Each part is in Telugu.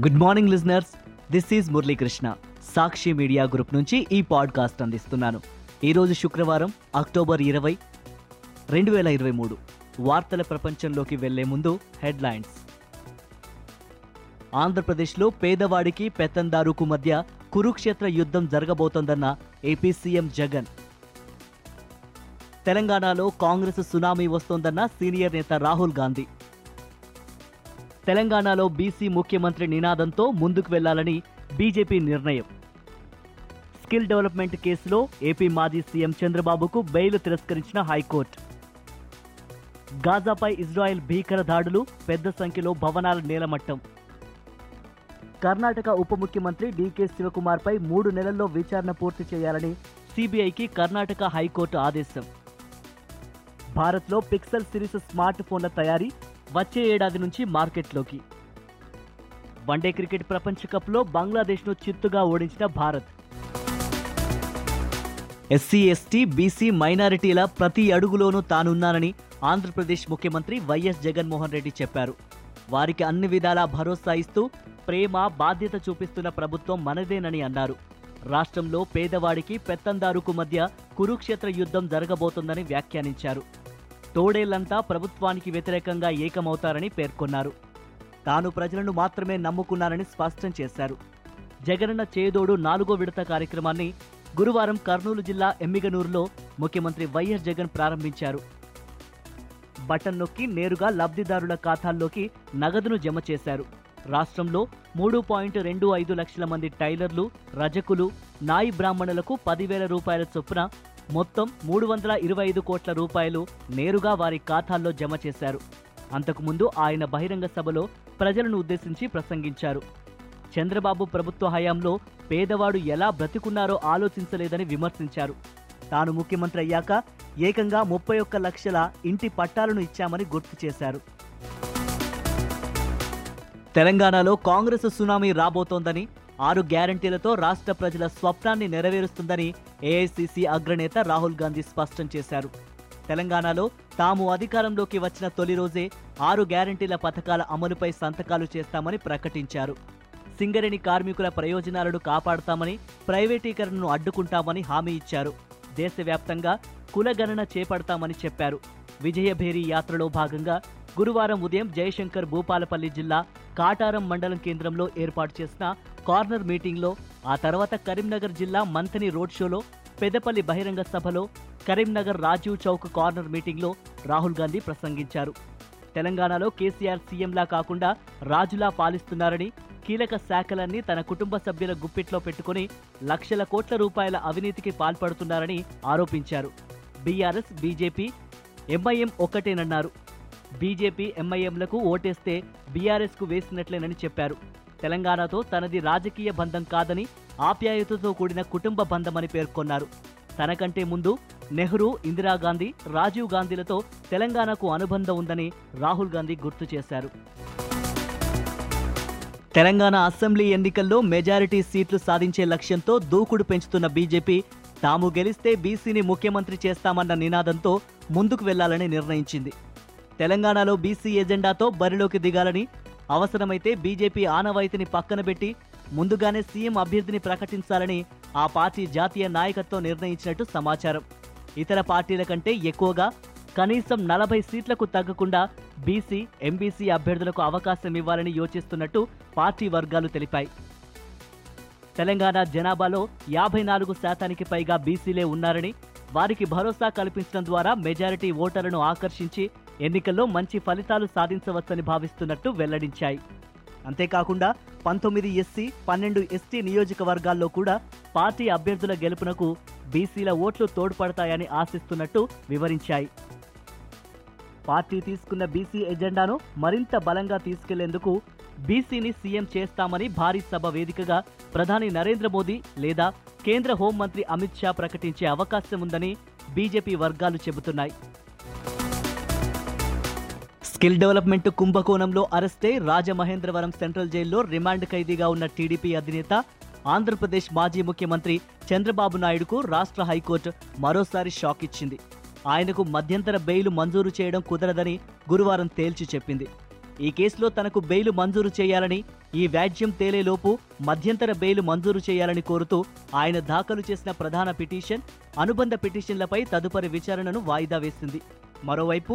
Good morning listeners this is Muralikrishna Sakshi media group నుంచి ఈ పాడ్కాస్ట్ అందిస్తున్నాను. ఈరోజు శుక్రవారం అక్టోబర్ ఇరవై రెండు వేల ఇరవై మూడు. వార్తల ప్రపంచంలోకి వెళ్ళే ముందు హెడ్లైన్స్. ఆంధ్రప్రదేశ్లో పేదవాడికి పెత్తందారుకు మధ్య కురుక్షేత్ర యుద్ధం జరగబోతోందన్న ఏపీ సీఎం జగన్. తెలంగాణలో కాంగ్రెస్ సునామీ వస్తోందన్న సీనియర్ నేత రాహుల్ గాంధీ. తెలంగాణలో బీసీ ముఖ్యమంత్రి నినాదంతో ముందుకు వెళ్ళాలని బీజేపీ నిర్ణయం. స్కిల్ డెవలప్మెంట్ కేసులో ఏపీ మాజీ సీఎం చంద్రబాబుకు బెయిల్ తిరస్కరించిన హైకోర్టు. గాజాపై ఇజ్రాయెల్ భీకర దాడులు పెద్ద సంఖ్యలో భవనాల నేలమట్టం. కర్ణాటక ఉప ముఖ్యమంత్రి డీకే శివకుమార్పై మూడు నెలల్లో విచారణ పూర్తి చేయాలని సిబిఐకి కర్ణాటక హైకోర్టు ఆదేశం. భారత్లో పిక్సెల్ సిరీస్ స్మార్ట్ ఫోన్ల తయారీ వచ్చే ఏడాది నుంచి మార్కెట్లోకి. వన్డే క్రికెట్ ప్రపంచ కప్లో బంగ్లాదేశ్ను చిత్తుగా ఓడించిన భారత్. ఎస్సీ ఎస్టీ బీసీ మైనారిటీల ప్రతి అడుగులోనూ తానున్నానని ఆంధ్రప్రదేశ్ ముఖ్యమంత్రి వైఎస్ జగన్మోహన్ రెడ్డి చెప్పారు. వారికి అన్ని విధాలా భరోసా ఇస్తూ ప్రేమ బాధ్యత చూపిస్తున్న ప్రభుత్వం మనదేనని అన్నారు. రాష్ట్రంలో పేదవాడికి పెత్తందారుకు మధ్య కురుక్షేత్ర యుద్ధం జరగబోతోందని వ్యాఖ్యానించారు. తోడేళ్ళంతా ప్రభుత్వానికి వ్యతిరేకంగా ఏకమవుతారని పేర్కొన్నారు. తాను ప్రజలను మాత్రమే నమ్ముకున్నారని స్పష్టం చేశారు. జగనన్న చేదోడు నాలుగో విడత కార్యక్రమాన్ని గురువారం కర్నూలు జిల్లా ఎమ్మిగనూరులో ముఖ్యమంత్రి వైఎస్ జగన్ ప్రారంభించారు. బటన్ నొక్కి నేరుగా లబ్ధిదారుల ఖాతాల్లోకి నగదును జమ చేశారు. రాష్ట్రంలో మూడు పాయింట్ రెండు ఐదు లక్షల మంది టైలర్లు రజకులు నాయి బ్రాహ్మణులకు పదివేల రూపాయల చొప్పున మొత్తం మూడు వందల ఇరవై ఐదు కోట్ల రూపాయలు నేరుగా వారి ఖాతాల్లో జమ చేశారు. అంతకుముందు ఆయన బహిరంగ సభలో ప్రజలను ఉద్దేశించి ప్రసంగించారు. చంద్రబాబు ప్రభుత్వ హయాంలో పేదవాడు ఎలా బ్రతికున్నారో ఆలోచించలేదని విమర్శించారు. తాను ముఖ్యమంత్రి అయ్యాక ఏకంగా ముప్పై ఒక్క లక్షల ఇంటి పట్టాలను ఇచ్చామని గుర్తు చేశారు. తెలంగాణలో కాంగ్రెస్ సునామీ రాబోతోందని ఆరు గ్యారంటీలతో రాష్ట్ర ప్రజల స్వప్నాన్ని నెరవేరుస్తుందని ఏఐసిసి అగ్రనేత రాహుల్ గాంధీ స్పష్టం చేశారు. తెలంగాణలో తాము అధికారంలోకి వచ్చిన తొలి రోజే ఆరు గ్యారంటీల పథకాల అమలుపై సంతకాలు చేస్తామని ప్రకటించారు. సింగరేణి కార్మికుల ప్రయోజనాలను కాపాడతామని ప్రైవేటీకరణను అడ్డుకుంటామని హామీ ఇచ్చారు. దేశవ్యాప్తంగా కులగణన చేపడతామని చెప్పారు. విజయభేరి యాత్రలో భాగంగా గురువారం ఉదయం జయశంకర్ భూపాలపల్లి జిల్లా కాటారం మండలం కేంద్రంలో ఏర్పాటు చేసిన కార్నర్ మీటింగ్లో ఆ తర్వాత కరీంనగర్ జిల్లా మంథని రోడ్ షోలో పెద్దపల్లి బహిరంగ సభలో కరీంనగర్ రాజీవ్ చౌక్ కార్నర్ మీటింగ్లో రాహుల్ గాంధీ ప్రసంగించారు. తెలంగాణలో కేసీఆర్ సీఎంలా కాకుండా రాజులా పాలిస్తున్నారని కీలక శాఖలన్నీ తన కుటుంబ సభ్యుల గుప్పిట్లో పెట్టుకుని లక్షల కోట్ల రూపాయల అవినీతికి పాల్పడుతున్నారని ఆరోపించారు. బీఆర్ఎస్ బీజేపీ ఎంఐఎం ఒక్కటేనన్నారు. బీజేపీ ఎంఐఎంలకు ఓటేస్తే బీఆర్ఎస్కు వేసినట్లేనని చెప్పారు. తెలంగాణతో తనది రాజకీయ బంధం కాదని ఆప్యాయతతో కూడిన కుటుంబ బంధమని పేర్కొన్నారు. తనకంటే ముందు నెహ్రూ ఇందిరాగాంధీ రాజీవ్ గాంధీలతో తెలంగాణకు అనుబంధం ఉందని రాహుల్ గాంధీ గుర్తు చేశారు. తెలంగాణ అసెంబ్లీ ఎన్నికల్లో మెజారిటీ సీట్లు సాధించే లక్ష్యంతో దూకుడు పెంచుతున్న బీజేపీ తాము గెలిస్తే బీసీని ముఖ్యమంత్రి చేస్తామన్న నినాదంతో ముందుకు వెళ్ళాలని నిర్ణయించింది. తెలంగాణలో బీసీ ఎజెండాతో బరిలోకి దిగాలని అవసరమైతే బీజేపీ ఆనవాయితీని పక్కన పెట్టి ముందుగానే సీఎం అభ్యర్థిని ప్రకటించాలని ఆ పార్టీ జాతీయ నాయకత్వం నిర్ణయించినట్టు సమాచారం. ఇతర పార్టీల కంటే ఎక్కువగా కనీసం నలభై సీట్లకు తగ్గకుండా బీసీ ఎంబీసీ అభ్యర్థులకు అవకాశం ఇవ్వాలని యోచిస్తున్నట్టు పార్టీ వర్గాలు తెలిపాయి. తెలంగాణ జనాభాలో యాభై నాలుగు శాతానికి పైగా బీసీలే ఉన్నారని వారికి భరోసా కల్పించడం ద్వారా మెజారిటీ ఓటర్లను ఆకర్షించి ఎన్నికల్లో మంచి ఫలితాలు సాధించవచ్చని భావిస్తున్నట్టు వెల్లడించాయి. అంతేకాకుండా పంతొమ్మిది ఎస్సీ పన్నెండు ఎస్టీ నియోజకవర్గాల్లో కూడా పార్టీ అభ్యర్థుల గెలుపునకు బీసీల ఓట్లు తోడ్పడతాయని ఆశిస్తున్నట్టు వివరించాయి. పార్టీ తీసుకున్న బీసీ ఎజెండాను మరింత బలంగా తీసుకెళ్ళేందుకు బీసీని సీఎం చేస్తామని భారీ సభ వేదికగా ప్రధాని నరేంద్ర మోదీ లేదా కేంద్ర హోంమంత్రి అమిత్ షా ప్రకటించే అవకాశం ఉందని బీజేపీ వర్గాలు చెబుతున్నాయి. స్కిల్ డెవలప్మెంట్ కుంభకోణంలో అరెస్టై రాజమహేంద్రవరం సెంట్రల్ జైల్లో రిమాండ్ ఖైదీగా ఉన్న టీడీపీ అధినేత ఆంధ్రప్రదేశ్ మాజీ ముఖ్యమంత్రి చంద్రబాబు నాయుడుకు రాష్ట్ర హైకోర్టు మరోసారి షాక్ ఇచ్చింది. ఆయనకు మధ్యంతర బెయిల్ మంజూరు చేయడం కుదరదని గురువారం తేల్చి చెప్పింది. ఈ కేసులో తనకు బెయిలు మంజూరు చేయాలని ఈ వ్యాజ్యం తేలేలోపు మధ్యంతర బెయిలు మంజూరు చేయాలని కోరుతూ ఆయన దాఖలు చేసిన ప్రధాన పిటిషన్ అనుబంధ పిటిషన్లపై తదుపరి విచారణను వాయిదా వేసింది. మరోవైపు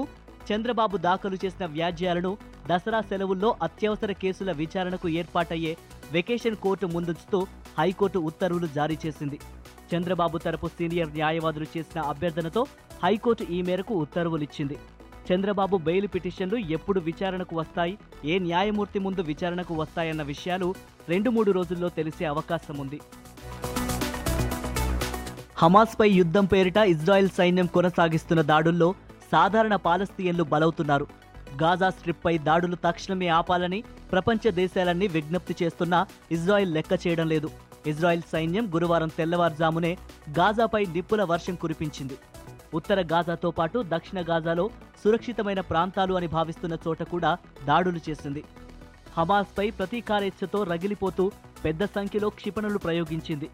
చంద్రబాబు దాఖలు చేసిన వ్యాజ్యాలను దసరా సెలవుల్లో అత్యవసర కేసుల విచారణకు ఏర్పాటయ్యే వెకేషన్ కోర్టు ముందుంచుతూ హైకోర్టు ఉత్తర్వులు జారీ చేసింది. చంద్రబాబు తరపు సీనియర్ న్యాయవాదులు చేసిన అభ్యర్థనతో హైకోర్టు ఈ మేరకు ఉత్తర్వులిచ్చింది. చంద్రబాబు బెయిల్ పిటిషన్లు ఎప్పుడు విచారణకు వస్తాయి ఏ న్యాయమూర్తి ముందు విచారణకు వస్తాయన్న విషయాలు రెండు మూడు రోజుల్లో తెలిసే అవకాశం ఉంది. హమాస్పై యుద్ధం పేరిట ఇజ్రాయెల్ సైన్యం కొనసాగిస్తున్న దాడుల్లో సాధారణ పాలస్తీయన్లు బలవుతున్నారు. గాజా స్ట్రిప్పై దాడులు తక్షణమే ఆపాలని ప్రపంచ దేశాలన్నీ విజ్ఞప్తి చేస్తున్నా ఇజ్రాయెల్ లెక్క చేయడం లేదు. ఇజ్రాయెల్ సైన్యం గురువారం తెల్లవారుజామునే గాజాపై నిప్పుల వర్షం కురిపించింది. ఉత్తర గాజాతో పాటు దక్షిణ గాజాలో సురక్షితమైన ప్రాంతాలు అని భావిస్తున్న చోట కూడా దాడులు చేసింది. హమాస్పై ప్రతీకారేచ్ఛతో రగిలిపోతూ పెద్ద సంఖ్యలో క్షిపణులు ప్రయోగించింది.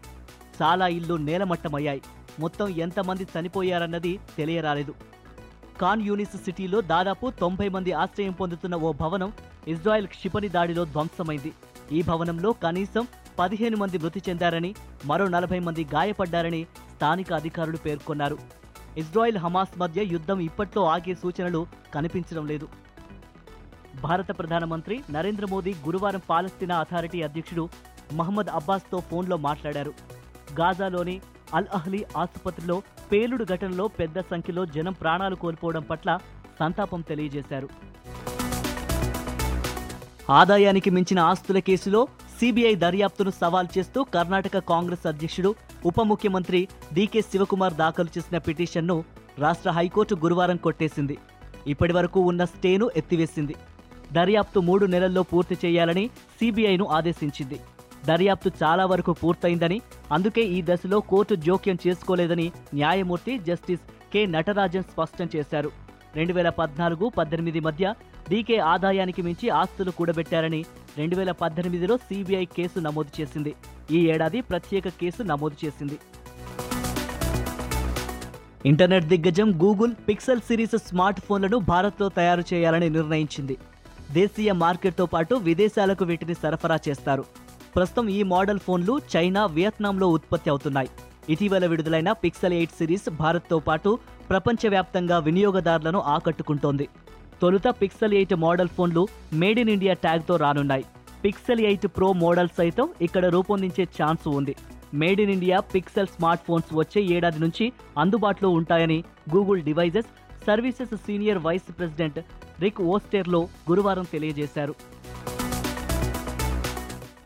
చాలా ఇల్లు నేలమట్టమయ్యాయి. మొత్తం ఎంతమంది చనిపోయారన్నది తెలియరాలేదు. ఖాన్ యూనిస్ సిటీలో దాదాపు తొంభై మంది ఆశ్రయం పొందుతున్న ఓ భవనం ఇజ్రాయెల్ క్షిపణి దాడిలో ధ్వంసమైంది. ఈ భవనంలో కనీసం పదిహేను మంది మృతి చెందారని మరో నలభై మంది గాయపడ్డారని స్థానిక అధికారులు పేర్కొన్నారు. ఇజ్రాయెల్ హమాస్ మధ్య యుద్ధం ఇప్పట్లో ఆగే సూచనలు కనిపించడం లేదు. భారత ప్రధానమంత్రి నరేంద్ర మోదీ గురువారం పాలస్తీనా అథారిటీ అధ్యక్షుడు మహమ్మద్ అబ్బాస్తో ఫోన్లో మాట్లాడారు. గాజాలోని అల్ అహ్లీ ఆసుపత్రిలో పేలుడు ఘటనలో పెద్ద సంఖ్యలో జనం ప్రాణాలు కోల్పోవడం పట్ల సంతాపం తెలియజేశారు. ఆదాయానికి మించిన ఆస్తుల కేసులో సిబిఐ దర్యాప్తును సవాల్ చేస్తూ కర్ణాటక కాంగ్రెస్ అధ్యక్షుడు ఉప ముఖ్యమంత్రి డీకే శివకుమార్ దాఖలు చేసిన పిటిషన్ను రాష్ట్ర హైకోర్టు గురువారం కొట్టేసింది. ఇప్పటి వరకు ఉన్న స్టేను ఎత్తివేసింది. దర్యాప్తు మూడు నెలల్లో పూర్తి చేయాలని సిబిఐను ఆదేశించింది. దర్యాప్తు చాలా వరకు పూర్తయిందని అందుకే ఈ దశలో కోర్టు జోక్యం చేసుకోలేదని న్యాయమూర్తి జస్టిస్ కె. నటరాజన్ స్పష్టం చేశారు. రెండు వేల పద్నాలుగు పద్దెనిమిది మధ్య డీకే ఆదాయానికి మించి ఆస్తులు కూడబెట్టారని రెండు వేల పద్దెనిమిదిలో సిబిఐ కేసు నమోదు చేసింది. ఈ ఏడాది ప్రత్యేక కేసు నమోదు చేసింది. ఇంటర్నెట్ దిగ్గజం గూగుల్ పిక్సెల్ సిరీస్ స్మార్ట్ ఫోన్లను భారత్లో తయారు చేయాలని నిర్ణయించింది. దేశీయ మార్కెట్తో పాటు విదేశాలకు వీటిని సరఫరా చేస్తారు. ప్రస్తుతం ఈ మోడల్ ఫోన్లు చైనా వియత్నాంలో ఉత్పత్తి అవుతున్నాయి. ఇటీవల విడుదలైన పిక్సెల్ ఎయిట్ సిరీస్ భారత్తో పాటు ప్రపంచవ్యాప్తంగా వినియోగదారులను ఆకట్టుకుంటోంది. తొలుత పిక్సెల్ ఎయిట్ మోడల్ ఫోన్లు మేడ్ ఇన్ ఇండియా ట్యాగ్తో రానున్నాయి. పిక్సెల్ ఎయిట్ ప్రో మోడల్ సైతం ఇక్కడ రూపొందించే ఛాన్స్ ఉంది. Made in India pixel smart phones వచ్చే ఏడాది నుంచి అందుబాటులో ఉంటాయని Google devices services senior vice president Rick Osterloh గురువారం తెలియజేశారు.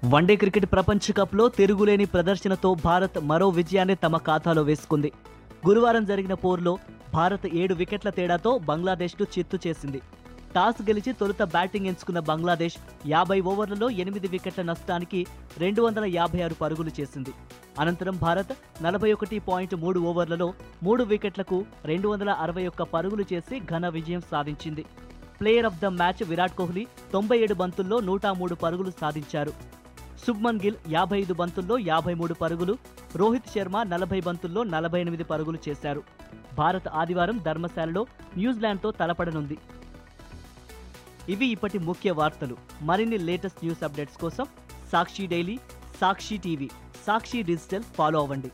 వన్డే క్రికెట్ ప్రపంచ కప్లో తిరుగులేని ప్రదర్శనతో భారత్ మరో విజయాన్ని తమ ఖాతాలో వేసుకుంది. గురువారం జరిగిన పోరులో భారత్ ఏడు వికెట్ల తేడాతో బంగ్లాదేశ్ను చిత్తు చేసింది. టాస్ గెలిచి తొలుత బ్యాటింగ్ ఎంచుకున్న బంగ్లాదేశ్ యాభై ఓవర్లలో ఎనిమిది వికెట్ల నష్టానికి రెండు వందల యాభై ఆరు పరుగులు చేసింది. అనంతరం భారత్ నలభై ఒకటి పాయింట్ మూడు ఓవర్లలో మూడు వికెట్లకు రెండు వందల అరవై ఒక్క పరుగులు చేసి ఘన విజయం సాధించింది. Player of the match Virat Kohli తొంభై ఏడు బంతుల్లో నూట మూడు పరుగులు సాధించారు. శుభ్మన్ గిల్ యాభై ఐదు బంతుల్లో యాభై మూడు పరుగులు రోహిత్ శర్మ నలభై బంతుల్లో నలభై ఎనిమిది పరుగులు చేశారు. భారత్ ఆదివారం ధర్మశాలలో న్యూజిలాండ్తో తలపడనుంది. ఇవి ఇప్పటి ముఖ్య వార్తలు. మరిన్ని లేటెస్ట్ న్యూస్ అప్డేట్స్ కోసం Sakshi daily Sakshi TV Sakshi digital follow అవ్వండి.